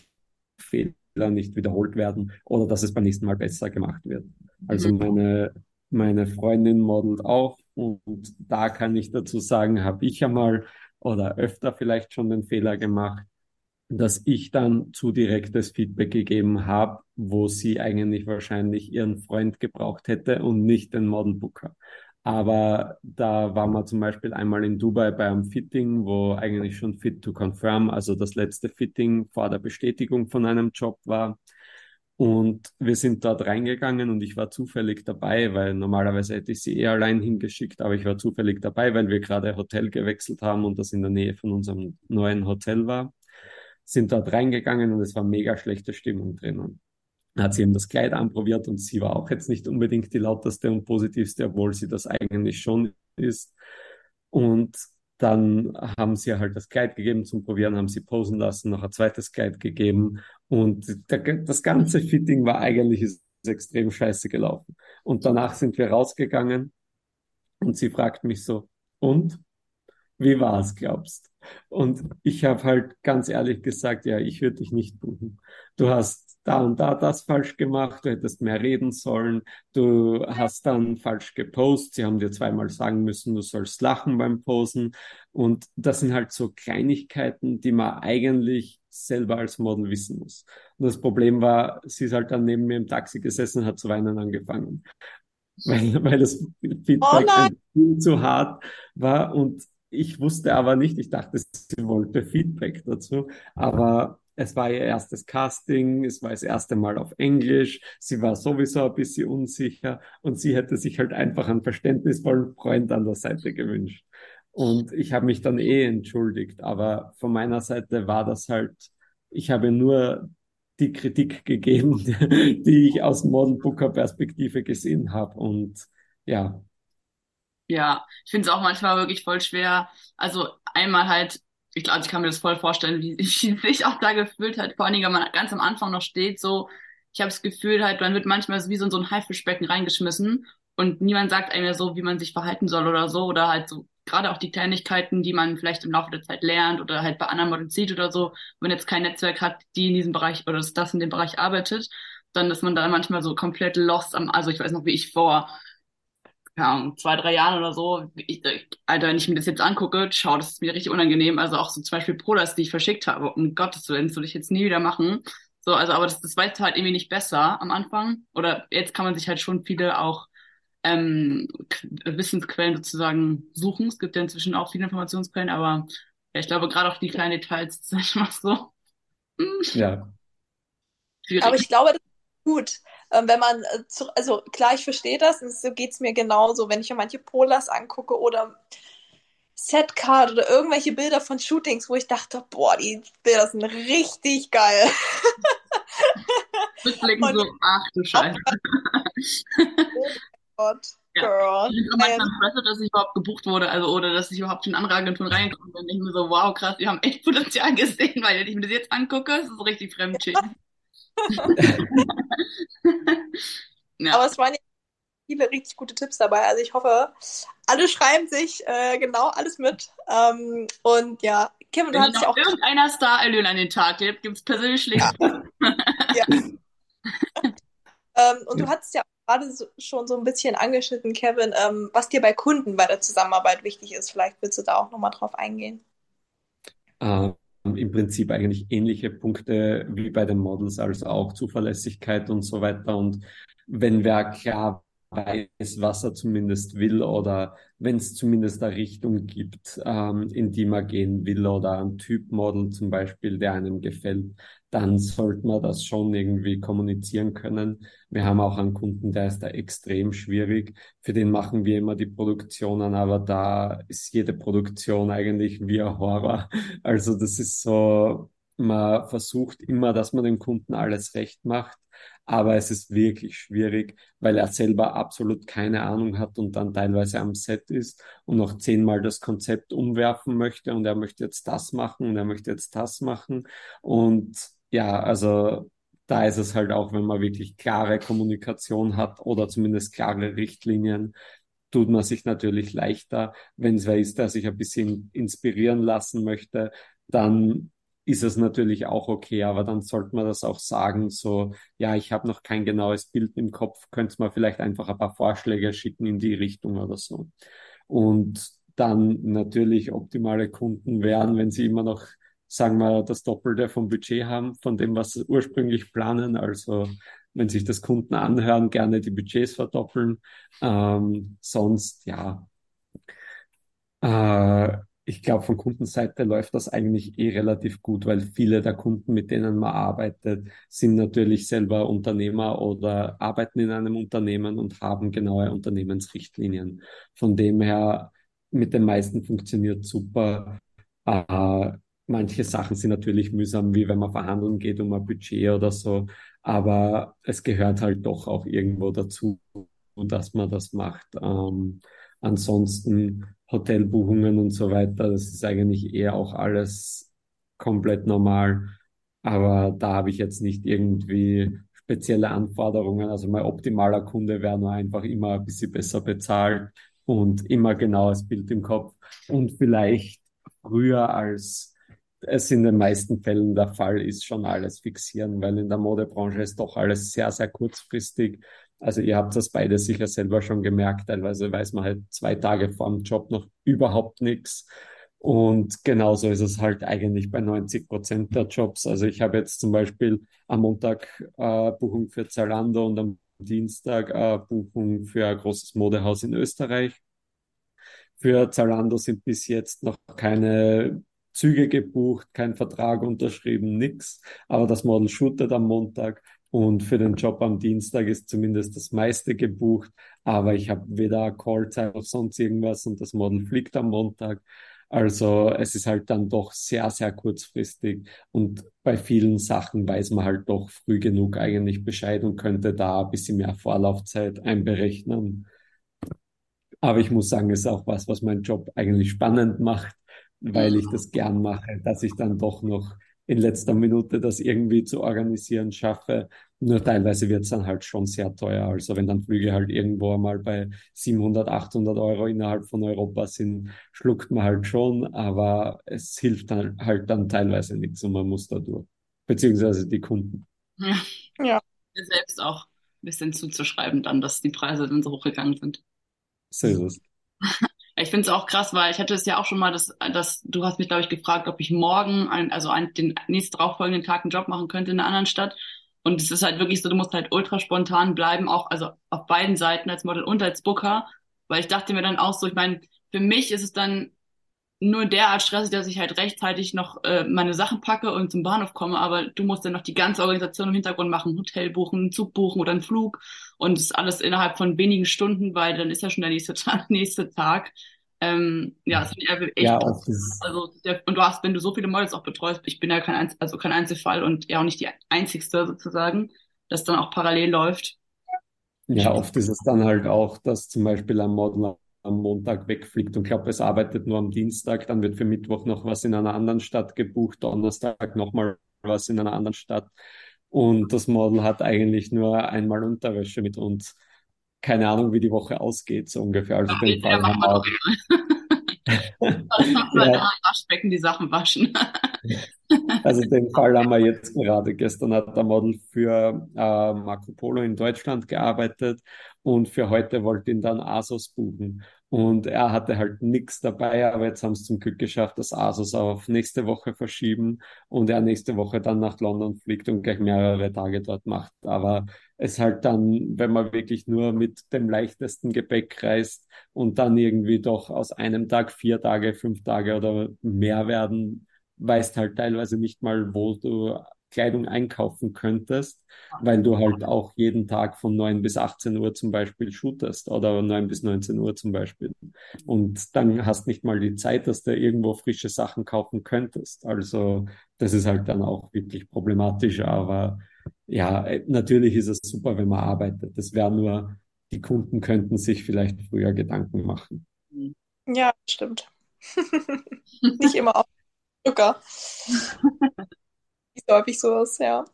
[SPEAKER 4] Fehler nicht wiederholt werden oder dass es beim nächsten Mal besser gemacht wird. Also mhm. meine, meine Freundin modelt auch und da kann ich dazu sagen, habe ich einmal oder öfter vielleicht schon den Fehler gemacht, dass ich dann zu direktes Feedback gegeben habe, wo sie eigentlich wahrscheinlich ihren Freund gebraucht hätte und nicht den Modelbooker. Aber da waren wir zum Beispiel einmal in Dubai bei einem Fitting, wo eigentlich schon fit to confirm, also das letzte Fitting vor der Bestätigung von einem Job war. Und wir sind dort reingegangen und ich war zufällig dabei, weil normalerweise hätte ich sie eh allein hingeschickt, aber ich war zufällig dabei, weil wir gerade Hotel gewechselt haben und das in der Nähe von unserem neuen Hotel war. Sind dort reingegangen und es war mega schlechte Stimmung drinnen hat sie eben das Kleid anprobiert und sie war auch jetzt nicht unbedingt die lauteste und positivste, obwohl sie das eigentlich schon ist. Und dann haben sie halt das Kleid gegeben zum Probieren, haben sie posen lassen, noch ein zweites Kleid gegeben und das ganze Fitting war eigentlich ist extrem scheiße gelaufen. Und danach sind wir rausgegangen und sie fragt mich so, und? Wie war's, glaubst? Und ich habe halt ganz ehrlich gesagt, ja, ich würde dich nicht buchen. Du hast da und da das falsch gemacht, du hättest mehr reden sollen, du hast dann falsch gepostet, sie haben dir zweimal sagen müssen, du sollst lachen beim Posen. Und das sind halt so Kleinigkeiten, die man eigentlich selber als Model wissen muss. Und das Problem war, sie ist halt dann neben mir im Taxi gesessen und hat zu weinen angefangen. <laughs> Weil, weil das Feedback oh viel zu hart war und ich wusste aber nicht, ich dachte, sie wollte Feedback dazu, aber es war ihr erstes Casting, es war das erste Mal auf Englisch, sie war sowieso ein bisschen unsicher und sie hätte sich halt einfach einen verständnisvollen Freund an der Seite gewünscht. Und ich habe mich dann eh entschuldigt, aber von meiner Seite war das halt, ich habe nur die Kritik gegeben, <laughs> die ich aus Model Booker Perspektive gesehen habe und ja.
[SPEAKER 3] Ja, ich finde es auch manchmal wirklich voll schwer. Also einmal halt ich glaube, ich kann mir das voll vorstellen, wie, <laughs> wie sich auch da gefühlt hat. Vor allen Dingen, wenn man ganz am Anfang noch steht, so, ich habe das Gefühl halt, man wird manchmal wie so in so ein Haifischbecken reingeschmissen und niemand sagt einem ja so, wie man sich verhalten soll oder so oder halt so gerade auch die Kleinigkeiten, die man vielleicht im Laufe der Zeit lernt oder halt bei anderen Models sieht oder so, wenn jetzt kein Netzwerk hat, die in diesem Bereich oder das in dem Bereich arbeitet, dann ist man da manchmal so komplett lost am, also ich weiß noch, wie ich vor ja, zwei, drei Jahren oder so, ich, Alter, wenn ich mir das jetzt angucke, schau, das ist mir richtig unangenehm. Also auch so zum Beispiel Prolas, die ich verschickt habe, um Gottes Willen, das würde ich jetzt nie wieder machen. So, also, aber das, das weiß halt irgendwie nicht besser am Anfang. Oder jetzt kann man sich halt schon viele auch ähm, Wissensquellen sozusagen suchen. Es gibt ja inzwischen auch viele Informationsquellen, aber ja, ich glaube, gerade auch die kleinen Details, das ist <laughs> einfach so.
[SPEAKER 4] Hm. Ja.
[SPEAKER 2] Schwierig. Aber ich glaube, das ist gut, ähm, wenn man, äh, zu, also klar, ich verstehe das, und so geht es mir genauso, wenn ich mir manche Polars angucke oder Setcard oder irgendwelche Bilder von Shootings, wo ich dachte, boah, die Bilder sind richtig geil.
[SPEAKER 3] Rückblicken so, ach du Scheiße. <laughs>
[SPEAKER 2] oh Gott. Ja. Girl.
[SPEAKER 3] Ich bin manchmal impressed, dass ich überhaupt gebucht wurde, also oder dass ich überhaupt in andere Agenturen reingekommen bin. Ich mir so, wow, krass, die haben echt Potenzial gesehen, weil wenn ich mir das jetzt angucke, ist es so richtig fremdschämen. <laughs>
[SPEAKER 2] ja. Aber es waren ja viele richtig gute Tipps dabei. Also ich hoffe, alle schreiben sich äh, genau alles mit. Ähm, und ja, Kevin,
[SPEAKER 3] du hast ja auch. irgendeiner Star Alien an den Tag gibt, gibt es persönlich schlecht. Ja. <laughs> ja.
[SPEAKER 2] ähm, und du hattest ja gerade so, schon so ein bisschen angeschnitten, Kevin, ähm, was dir bei Kunden bei der Zusammenarbeit wichtig ist. Vielleicht willst du da auch nochmal drauf eingehen.
[SPEAKER 4] Uh, im Prinzip eigentlich ähnliche Punkte wie bei den Models, also auch Zuverlässigkeit und so weiter. Und wenn wer klar weiß, was er zumindest will oder wenn es zumindest eine Richtung gibt, ähm, in die man gehen will oder ein Typmodel zum Beispiel, der einem gefällt, dann sollte man das schon irgendwie kommunizieren können. Wir haben auch einen Kunden, der ist da extrem schwierig. Für den machen wir immer die Produktionen, aber da ist jede Produktion eigentlich wie ein Horror. <laughs> Also das ist so, man versucht immer, dass man dem Kunden alles recht macht aber es ist wirklich schwierig, weil er selber absolut keine Ahnung hat und dann teilweise am Set ist und noch zehnmal das Konzept umwerfen möchte und er möchte jetzt das machen und er möchte jetzt das machen. Und ja, also da ist es halt auch, wenn man wirklich klare Kommunikation hat oder zumindest klare Richtlinien, tut man sich natürlich leichter. Wenn es wer ist, der sich ein bisschen inspirieren lassen möchte, dann ist es natürlich auch okay, aber dann sollte man das auch sagen, so, ja, ich habe noch kein genaues Bild im Kopf, könnte man vielleicht einfach ein paar Vorschläge schicken in die Richtung oder so. Und dann natürlich optimale Kunden wären, wenn sie immer noch, sagen wir, das Doppelte vom Budget haben, von dem, was sie ursprünglich planen. Also wenn sich das Kunden anhören, gerne die Budgets verdoppeln. Ähm, sonst, ja, äh, ich glaube, von Kundenseite läuft das eigentlich eh relativ gut, weil viele der Kunden, mit denen man arbeitet, sind natürlich selber Unternehmer oder arbeiten in einem Unternehmen und haben genaue Unternehmensrichtlinien. Von dem her, mit den meisten funktioniert super. Äh, manche Sachen sind natürlich mühsam, wie wenn man verhandeln geht um ein Budget oder so. Aber es gehört halt doch auch irgendwo dazu, dass man das macht. Ähm, ansonsten Hotelbuchungen und so weiter. Das ist eigentlich eher auch alles komplett normal. Aber da habe ich jetzt nicht irgendwie spezielle Anforderungen. Also mein optimaler Kunde wäre nur einfach immer ein bisschen besser bezahlt und immer genaues Bild im Kopf und vielleicht früher als es in den meisten Fällen der Fall ist, schon alles fixieren, weil in der Modebranche ist doch alles sehr, sehr kurzfristig. Also ihr habt das beide sicher selber schon gemerkt. Teilweise weiß man halt zwei Tage vor dem Job noch überhaupt nichts. Und genauso ist es halt eigentlich bei 90 Prozent der Jobs. Also ich habe jetzt zum Beispiel am Montag äh, Buchung für Zalando und am Dienstag äh, Buchung für ein großes Modehaus in Österreich. Für Zalando sind bis jetzt noch keine Züge gebucht, kein Vertrag unterschrieben, nix. Aber das Model shootet am Montag und für den Job am Dienstag ist zumindest das meiste gebucht. Aber ich habe weder Callzeit noch sonst irgendwas und das Model fliegt am Montag. Also es ist halt dann doch sehr, sehr kurzfristig und bei vielen Sachen weiß man halt doch früh genug eigentlich Bescheid und könnte da ein bisschen mehr Vorlaufzeit einberechnen. Aber ich muss sagen, es ist auch was, was meinen Job eigentlich spannend macht, weil ich das gern mache, dass ich dann doch noch in letzter Minute das irgendwie zu organisieren schaffe. Nur teilweise wird es dann halt schon sehr teuer. Also wenn dann Flüge halt irgendwo einmal bei 700, 800 Euro innerhalb von Europa sind, schluckt man halt schon, aber es hilft dann halt dann teilweise nichts und man muss da durch. Beziehungsweise die Kunden.
[SPEAKER 3] Ja. ja. Selbst auch ein bisschen zuzuschreiben dann, dass die Preise dann so hochgegangen sind.
[SPEAKER 4] So ist es. <laughs>
[SPEAKER 3] Ich finde es auch krass, weil ich hatte es ja auch schon mal, dass, dass du hast mich, glaube ich, gefragt, ob ich morgen, ein, also ein, den nächsten darauffolgenden Tag einen Job machen könnte in einer anderen Stadt. Und es ist halt wirklich so, du musst halt ultra spontan bleiben, auch also auf beiden Seiten als Model und als Booker, weil ich dachte mir dann auch so, ich meine, für mich ist es dann nur derart stressig, dass ich halt rechtzeitig noch äh, meine Sachen packe und zum Bahnhof komme, aber du musst dann noch die ganze Organisation im Hintergrund machen, Hotel buchen, Zug buchen oder einen Flug und das alles innerhalb von wenigen Stunden, weil dann ist ja schon der nächste <laughs> Tag, nächste Tag. Ähm, ja, es ist echt ja, also der, und du hast, wenn du so viele Models auch betreust, ich bin ja kein Einzel, also kein Einzelfall und ja auch nicht die einzigste sozusagen, das dann auch parallel läuft.
[SPEAKER 4] Ja, oft ist es dann halt auch, dass zum Beispiel ein Model am Montag wegfliegt und glaube, es arbeitet nur am Dienstag, dann wird für Mittwoch noch was in einer anderen Stadt gebucht, Donnerstag nochmal was in einer anderen Stadt. Und das Model hat eigentlich nur einmal Unterwäsche mit uns. Keine Ahnung, wie die Woche ausgeht, so ungefähr. Also ja, den Fall haben wir auch.
[SPEAKER 3] ja. Waschbecken die Sachen waschen. <laughs> <laughs>
[SPEAKER 4] Also den Fall haben wir jetzt gerade. Gestern hat der Model für äh, Marco Polo in Deutschland gearbeitet und für heute wollte ihn dann Asos buchen. Und er hatte halt nichts dabei, aber jetzt haben es zum Glück geschafft, dass Asos auf nächste Woche verschieben und er nächste Woche dann nach London fliegt und gleich mehrere Tage dort macht. Aber es halt dann, wenn man wirklich nur mit dem leichtesten Gepäck reist und dann irgendwie doch aus einem Tag vier Tage, fünf Tage oder mehr werden, weißt halt teilweise nicht mal, wo du Kleidung einkaufen könntest, weil du halt auch jeden Tag von 9 bis 18 Uhr zum Beispiel shootest oder 9 bis 19 Uhr zum Beispiel. Und dann hast nicht mal die Zeit, dass du irgendwo frische Sachen kaufen könntest. Also das ist halt dann auch wirklich problematisch. Aber ja, natürlich ist es super, wenn man arbeitet. Das wäre nur, die Kunden könnten sich vielleicht früher Gedanken machen.
[SPEAKER 2] Ja, stimmt. <laughs> nicht immer auch Zucker. <laughs> Nicht häufig sowas, ja.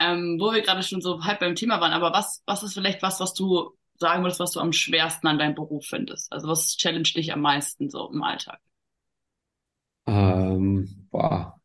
[SPEAKER 3] Ähm, wo wir gerade schon so halb beim Thema waren, aber was, was ist vielleicht was, was du sagen würdest, was du am schwersten an deinem Beruf findest? Also was challenge dich am meisten so im Alltag?
[SPEAKER 4] Ähm, boah,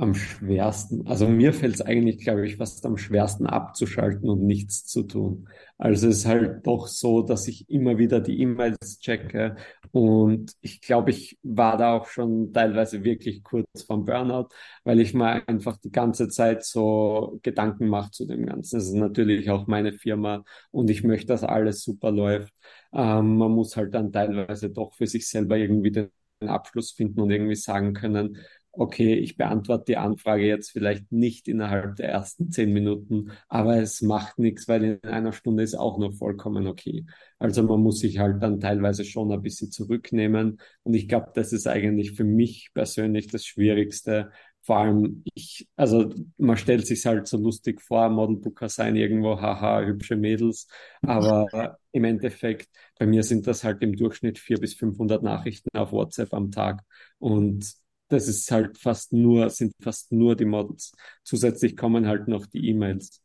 [SPEAKER 4] am schwersten, also mir fällt es eigentlich, glaube ich, fast am schwersten abzuschalten und nichts zu tun. Also es ist halt doch so, dass ich immer wieder die E-Mails checke und ich glaube, ich war da auch schon teilweise wirklich kurz vom Burnout, weil ich mir einfach die ganze Zeit so Gedanken mache zu dem Ganzen. Es ist natürlich auch meine Firma und ich möchte, dass alles super läuft. Ähm, man muss halt dann teilweise doch für sich selber irgendwie den Abschluss finden und irgendwie sagen können, okay, ich beantworte die Anfrage jetzt vielleicht nicht innerhalb der ersten zehn Minuten, aber es macht nichts, weil in einer Stunde ist auch noch vollkommen okay. Also man muss sich halt dann teilweise schon ein bisschen zurücknehmen und ich glaube, das ist eigentlich für mich persönlich das Schwierigste. Vor allem ich, also man stellt sich halt so lustig vor, Modelbooker sein irgendwo, haha, hübsche Mädels, aber im Endeffekt, bei mir sind das halt im Durchschnitt vier bis 500 Nachrichten auf WhatsApp am Tag und das ist halt fast nur, sind fast nur die Models. Zusätzlich kommen halt noch die E-Mails.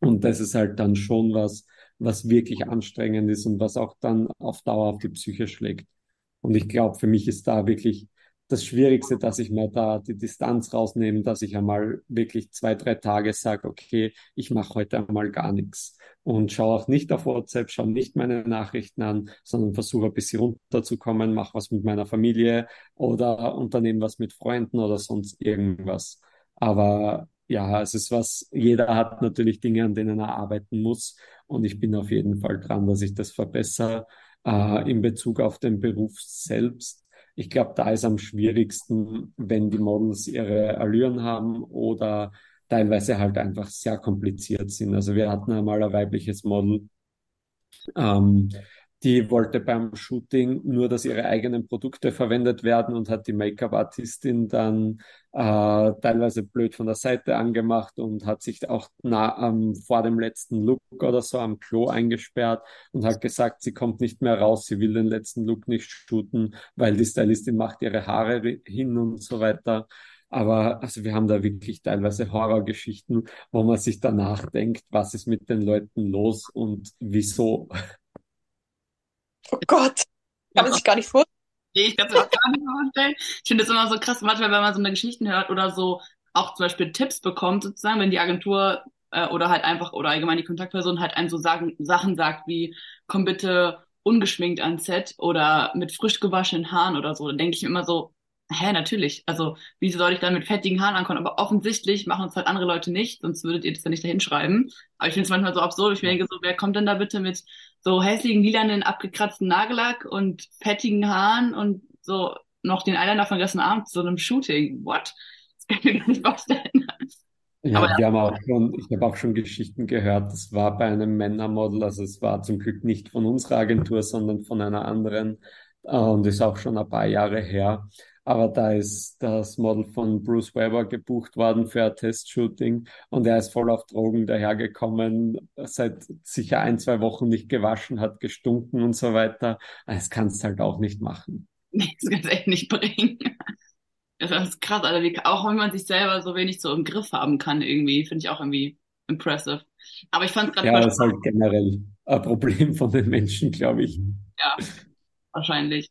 [SPEAKER 4] Und das ist halt dann schon was, was wirklich anstrengend ist und was auch dann auf Dauer auf die Psyche schlägt. Und ich glaube, für mich ist da wirklich das Schwierigste, dass ich mir da die Distanz rausnehme, dass ich einmal wirklich zwei, drei Tage sage, okay, ich mache heute einmal gar nichts und schaue auch nicht auf WhatsApp, schaue nicht meine Nachrichten an, sondern versuche ein bisschen runterzukommen, mache was mit meiner Familie oder unternehme was mit Freunden oder sonst irgendwas. Aber ja, es ist was, jeder hat natürlich Dinge, an denen er arbeiten muss und ich bin auf jeden Fall dran, dass ich das verbessere äh, in Bezug auf den Beruf selbst. Ich glaube, da ist am schwierigsten, wenn die Models ihre Allüren haben oder teilweise halt einfach sehr kompliziert sind. Also wir hatten einmal ein weibliches Model, ähm, die wollte beim Shooting nur, dass ihre eigenen Produkte verwendet werden und hat die Make-up-Artistin dann äh, teilweise blöd von der Seite angemacht und hat sich auch nah, ähm, vor dem letzten Look oder so am Klo eingesperrt und hat gesagt, sie kommt nicht mehr raus, sie will den letzten Look nicht shooten, weil die Stylistin macht ihre Haare hin und so weiter. Aber also wir haben da wirklich teilweise Horrorgeschichten, wo man sich danach denkt, was ist mit den Leuten los und wieso.
[SPEAKER 2] Oh Gott, kann man sich gar nicht vorstellen.
[SPEAKER 3] Nee, ich kann es mir auch gar nicht vorstellen. Ich finde das immer so krass, manchmal, wenn man so eine Geschichten hört oder so auch zum Beispiel Tipps bekommt, sozusagen, wenn die Agentur äh, oder halt einfach oder allgemein die Kontaktperson halt einem so sagen, Sachen sagt wie, komm bitte ungeschminkt ans Set oder mit frisch gewaschenen Haaren oder so, dann denke ich mir immer so, hä, natürlich. Also, wieso soll ich dann mit fettigen Haaren ankommen? Aber offensichtlich machen es halt andere Leute nicht, sonst würdet ihr das ja nicht dahin schreiben. Aber ich finde es manchmal so absurd. Ich denke so, wer kommt denn da bitte mit so hässlichen, lilanen, abgekratzten Nagellack und fettigen Haaren und so noch den Eyeliner von gestern Abend zu so einem Shooting? What? Das kann ich mir gar nicht vorstellen.
[SPEAKER 4] Ja, Aber wir haben auch schon, ich habe auch schon Geschichten gehört. Das war bei einem Männermodel, also es war zum Glück nicht von unserer Agentur, sondern von einer anderen und ist auch schon ein paar Jahre her. Aber da ist das Model von Bruce Weber gebucht worden für ein Testshooting und er ist voll auf Drogen dahergekommen, seit sicher ein, zwei Wochen nicht gewaschen, hat gestunken und so weiter. Das kannst du halt auch nicht machen. <laughs>
[SPEAKER 3] Nee, das kannst du echt nicht bringen. Das ist krass, Alter. Wie, auch wenn man sich selber so wenig so im Griff haben kann irgendwie, finde ich auch irgendwie impressive. Aber ich fand es gerade
[SPEAKER 4] Ja, das ist halt generell ein Problem von den Menschen, glaube ich.
[SPEAKER 3] Ja, wahrscheinlich.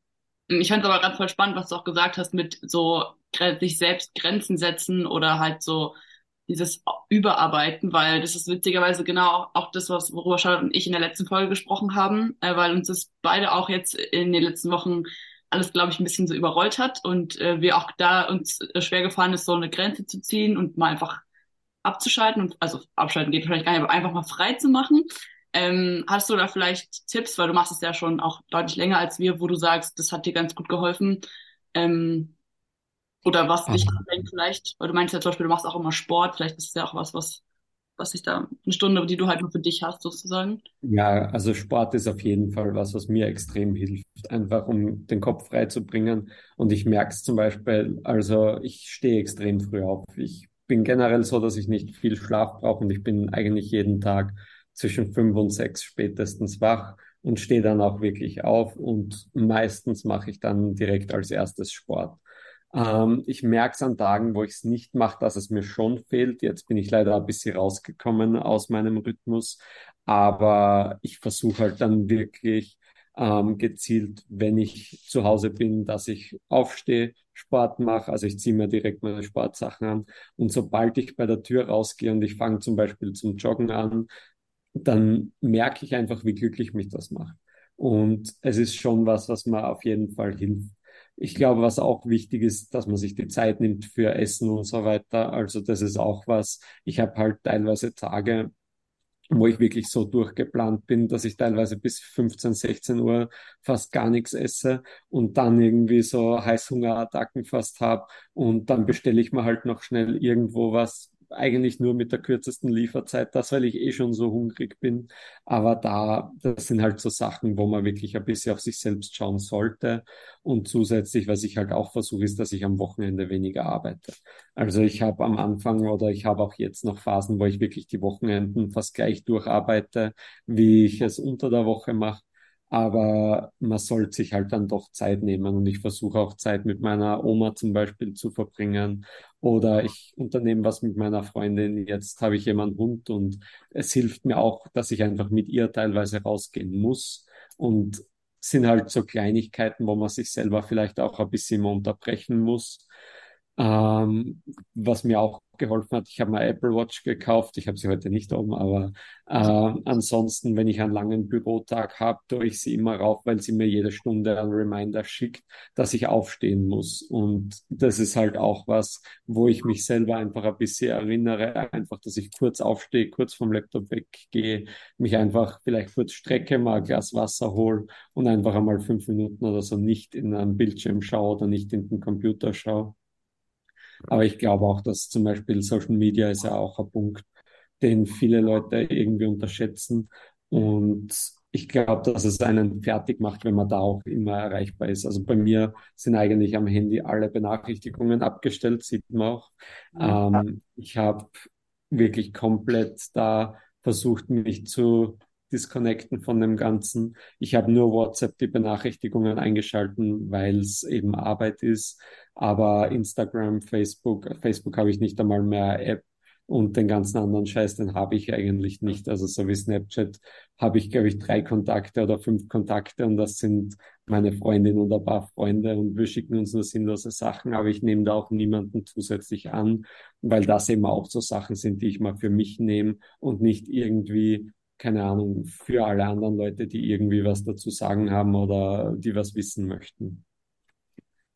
[SPEAKER 3] Ich fand es aber gerade voll spannend, was du auch gesagt hast, mit so sich selbst Grenzen setzen oder halt so dieses Überarbeiten, weil das ist witzigerweise genau auch das, was worüber Charlotte und ich in der letzten Folge gesprochen haben, äh, weil uns das beide auch jetzt in den letzten Wochen alles, glaube ich, ein bisschen so überrollt hat und äh, wir auch da uns äh, schwer gefallen ist, so eine Grenze zu ziehen und mal einfach abzuschalten und also abschalten geht vielleicht gar nicht, aber einfach mal frei zu machen. Ähm, hast du da vielleicht Tipps, weil du machst es ja schon auch deutlich länger als wir, wo du sagst, das hat dir ganz gut geholfen? Ähm, oder was dich ablenkt vielleicht? Weil du meinst ja zum Beispiel, du machst auch immer Sport, vielleicht ist es ja auch was, was, was sich da, eine Stunde, die du halt nur für dich hast, sozusagen.
[SPEAKER 4] Ja, also Sport ist auf jeden Fall was, was mir extrem hilft, einfach um den Kopf frei zu bringen. Und ich merke es zum Beispiel, also ich stehe extrem früh auf. Ich bin generell so, dass ich nicht viel Schlaf brauche und ich bin eigentlich jeden Tag zwischen fünf und sechs spätestens wach und stehe dann auch wirklich auf und meistens mache ich dann direkt als erstes Sport. Ähm, ich merke es an Tagen, wo ich es nicht mache, dass es mir schon fehlt. Jetzt bin ich leider ein bisschen rausgekommen aus meinem Rhythmus, aber ich versuche halt dann wirklich ähm, gezielt, wenn ich zu Hause bin, dass ich aufstehe, Sport mache. Also ich ziehe mir direkt meine Sportsachen an. Und sobald ich bei der Tür rausgehe und ich fange zum Beispiel zum Joggen an, dann merke ich einfach, wie glücklich mich das macht. Und es ist schon was, was mir auf jeden Fall hilft. Ich glaube, was auch wichtig ist, dass man sich die Zeit nimmt für Essen und so weiter. Also das ist auch was. Ich habe halt teilweise Tage, wo ich wirklich so durchgeplant bin, dass ich teilweise bis 15, 16 Uhr fast gar nichts esse und dann irgendwie so Heißhungerattacken fast habe und dann bestelle ich mir halt noch schnell irgendwo was, eigentlich nur mit der kürzesten Lieferzeit, das, weil ich eh schon so hungrig bin. Aber da, das sind halt so Sachen, wo man wirklich ein bisschen auf sich selbst schauen sollte. Und zusätzlich, was ich halt auch versuche, ist, dass ich am Wochenende weniger arbeite. Also ich habe am Anfang oder ich habe auch jetzt noch Phasen, wo ich wirklich die Wochenenden fast gleich durcharbeite, wie ich es unter der Woche mache aber man sollte sich halt dann doch Zeit nehmen und ich versuche auch Zeit mit meiner Oma zum Beispiel zu verbringen oder ich unternehme was mit meiner Freundin. Jetzt habe ich jemanden Hund und es hilft mir auch, dass ich einfach mit ihr teilweise rausgehen muss und sind halt so Kleinigkeiten, wo man sich selber vielleicht auch ein bisschen unterbrechen muss. Ähm, was mir auch geholfen hat, ich habe mal Apple Watch gekauft, ich habe sie heute nicht oben, aber äh, ansonsten, wenn ich einen langen Bürotag habe, tue ich sie immer rauf, weil sie mir jede Stunde einen Reminder schickt, dass ich aufstehen muss. Und das ist halt auch was, wo ich mich selber einfach ein bisschen erinnere, einfach, dass ich kurz aufstehe, kurz vom Laptop weggehe, mich einfach vielleicht kurz strecke, mal ein Glas Wasser hole und einfach einmal fünf Minuten oder so nicht in einen Bildschirm schaue oder nicht in den Computer schaue. Aber ich glaube auch, dass zum Beispiel Social Media ist ja auch ein Punkt, den viele Leute irgendwie unterschätzen. Und ich glaube, dass es einen fertig macht, wenn man da auch immer erreichbar ist. Also bei mir sind eigentlich am Handy alle Benachrichtigungen abgestellt, sieht man auch. Ähm, ich habe wirklich komplett da versucht, mich zu disconnecten von dem Ganzen. Ich habe nur WhatsApp die Benachrichtigungen eingeschalten, weil es eben Arbeit ist. Aber Instagram, Facebook, Facebook habe ich nicht einmal mehr App und den ganzen anderen Scheiß, den habe ich eigentlich nicht. Also so wie Snapchat habe ich, glaube ich, drei Kontakte oder fünf Kontakte und das sind meine Freundin und ein paar Freunde und wir schicken uns nur sinnlose Sachen, aber ich nehme da auch niemanden zusätzlich an, weil das eben auch so Sachen sind, die ich mal für mich nehme und nicht irgendwie keine Ahnung, für alle anderen Leute, die irgendwie was dazu sagen haben oder die was wissen möchten.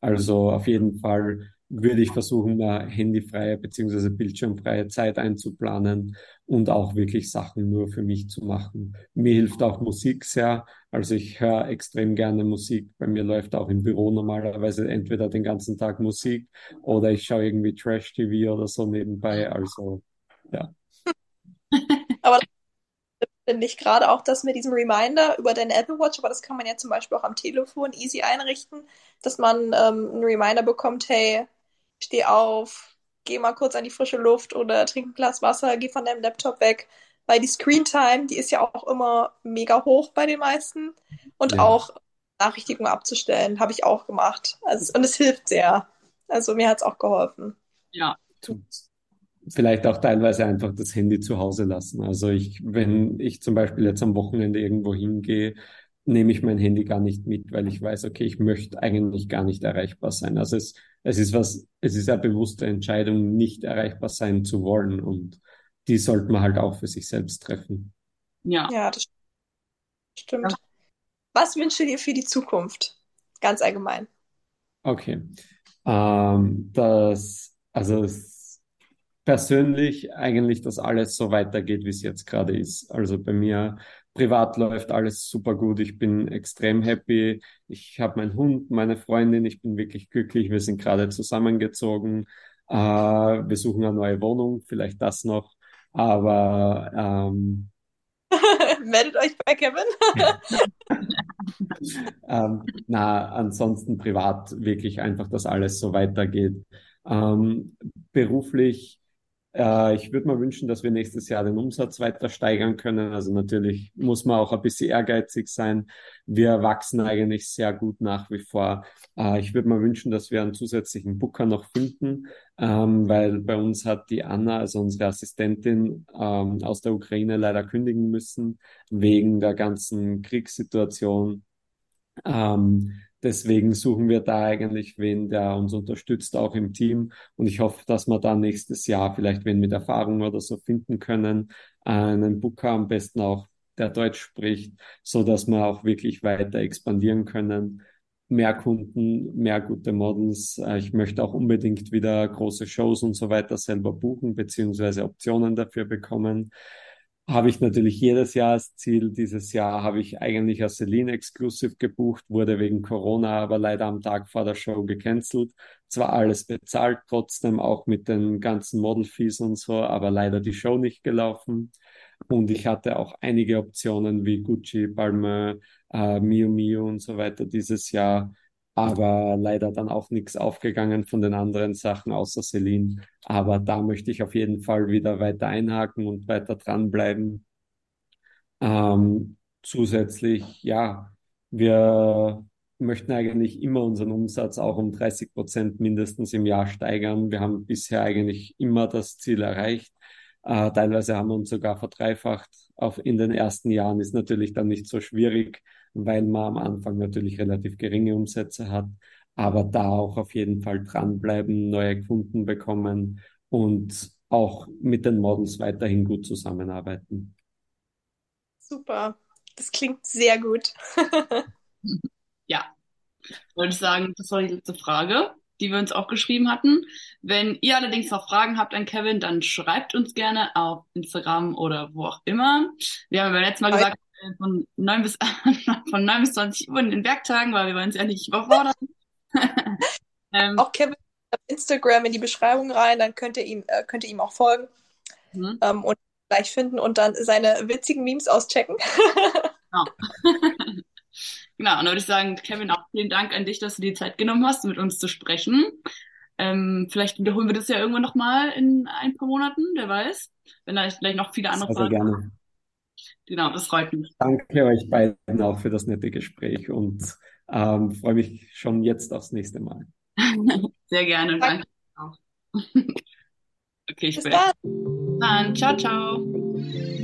[SPEAKER 4] Also auf jeden Fall würde ich versuchen, eine handyfreie bzw. bildschirmfreie Zeit einzuplanen und auch wirklich Sachen nur für mich zu machen. Mir hilft auch Musik sehr. Also ich höre extrem gerne Musik. Bei mir läuft auch im Büro normalerweise entweder den ganzen Tag Musik oder ich schaue irgendwie Trash-TV oder so nebenbei. Also ja. <laughs> <laughs>
[SPEAKER 2] Aber finde ich gerade auch das mit diesem Reminder über deine Apple Watch, aber das kann man ja zum Beispiel auch am Telefon easy einrichten, dass man ähm, einen Reminder bekommt, hey, steh auf, geh mal kurz an die frische Luft oder trink ein Glas Wasser, geh von deinem Laptop weg. Weil die Screen Time, die ist ja auch immer mega hoch bei den meisten. Und ja. auch Nachrichtigungen abzustellen, habe ich auch gemacht. Also, und es hilft sehr. Also mir hat es auch geholfen.
[SPEAKER 3] Ja,
[SPEAKER 4] vielleicht auch teilweise einfach das Handy zu Hause lassen. Also ich, wenn ich zum Beispiel jetzt am Wochenende irgendwo hingehe, nehme ich mein Handy gar nicht mit, weil ich weiß, okay, ich möchte eigentlich gar nicht erreichbar sein. Also es, es ist was, es ist eine bewusste Entscheidung, nicht erreichbar sein zu wollen und die sollte man halt auch für sich selbst treffen.
[SPEAKER 2] Ja. Ja, das stimmt. Ja. Was wünschst du dir für die Zukunft? Ganz allgemein.
[SPEAKER 4] Okay. Ähm, das, also es, persönlich eigentlich, dass alles so weitergeht, wie es jetzt gerade ist. Also bei mir privat läuft alles super gut. Ich bin extrem happy. Ich habe meinen Hund, meine Freundin. Ich bin wirklich glücklich. Wir sind gerade zusammengezogen. Äh, wir suchen eine neue Wohnung, vielleicht das noch. Aber ähm, <laughs>
[SPEAKER 2] meldet euch bei Kevin. <laughs>
[SPEAKER 4] ähm, na, ansonsten privat wirklich einfach, dass alles so weitergeht. Ähm, beruflich äh, ich würde mir wünschen, dass wir nächstes Jahr den Umsatz weiter steigern können. Also natürlich muss man auch ein bisschen ehrgeizig sein. Wir wachsen eigentlich sehr gut nach wie vor. Äh, ich würde mir wünschen, dass wir einen zusätzlichen Booker noch finden, ähm, weil bei uns hat die Anna, also unsere Assistentin ähm, aus der Ukraine, leider kündigen müssen wegen der ganzen Kriegssituation. Ähm, Deswegen suchen wir da eigentlich wen, der uns unterstützt, auch im Team. Und ich hoffe, dass wir dann nächstes Jahr vielleicht wen mit Erfahrung oder so finden können. Einen Booker am besten auch, der Deutsch spricht, so dass wir auch wirklich weiter expandieren können. Mehr Kunden, mehr gute Models. Äh, ich möchte auch unbedingt wieder große Shows und so weiter selber buchen, beziehungsweise Optionen dafür bekommen habe ich natürlich jedes Jahr als Ziel. Dieses Jahr habe ich eigentlich als Celine Exclusive gebucht, wurde wegen Corona aber leider am Tag vor der Show gecancelt. Zwar alles bezahlt, trotzdem auch mit den ganzen Model Fees und so, aber leider die Show nicht gelaufen. Und ich hatte auch einige Optionen wie Gucci, Balmain, äh, Miu Miu und so weiter dieses Jahr aber leider dann auch nichts aufgegangen von den anderen Sachen außer Celine. Aber da möchte ich auf jeden Fall wieder weiter einhaken und weiter dranbleiben. Ähm, zusätzlich, ja, wir möchten eigentlich immer unseren Umsatz auch um 30 Prozent mindestens im Jahr steigern. Wir haben bisher eigentlich immer das Ziel erreicht. Äh, teilweise haben wir uns sogar verdreifacht. Auf, in den ersten Jahren ist natürlich dann nicht so schwierig, weil man am Anfang natürlich relativ geringe Umsätze hat, aber da auch auf jeden Fall dranbleiben, neue Kunden bekommen und auch mit den Models weiterhin gut zusammenarbeiten.
[SPEAKER 2] Super, das klingt sehr gut. <laughs>
[SPEAKER 3] ja, wollte ich sagen, das war die letzte Frage, die wir uns auch geschrieben hatten. Wenn ihr allerdings noch Fragen habt an Kevin, dann schreibt uns gerne auf Instagram oder wo auch immer. Wir haben ja letztes Mal gesagt, von 9 bis, <laughs> von 9 bis 20 Uhr in den Werktagen, weil wir wollen uns ja nicht überfordern. <laughs>
[SPEAKER 2] ähm, auch Kevin auf Instagram in die Beschreibung rein, dann könnt ihr ihm, äh, könnt ihr ihm auch folgen mhm. ähm, und gleich finden und dann seine witzigen Memes auschecken. <laughs>
[SPEAKER 3] genau. genau, und dann würde ich sagen, Kevin, auch vielen Dank an dich, dass du die Zeit genommen hast, mit uns zu sprechen. Ähm, vielleicht wiederholen wir das ja irgendwann nochmal in ein paar Monaten, wer weiß. Wenn da vielleicht noch viele andere
[SPEAKER 4] Fragen. Sehr gerne.
[SPEAKER 3] Genau, das freut mich.
[SPEAKER 4] Danke euch beiden auch für das nette Gespräch und ähm, freue mich schon jetzt aufs nächste Mal. <laughs>
[SPEAKER 3] Sehr gerne. Danke. Danke auch. <laughs> okay, ich bin. Dann. dann. Ciao, ciao.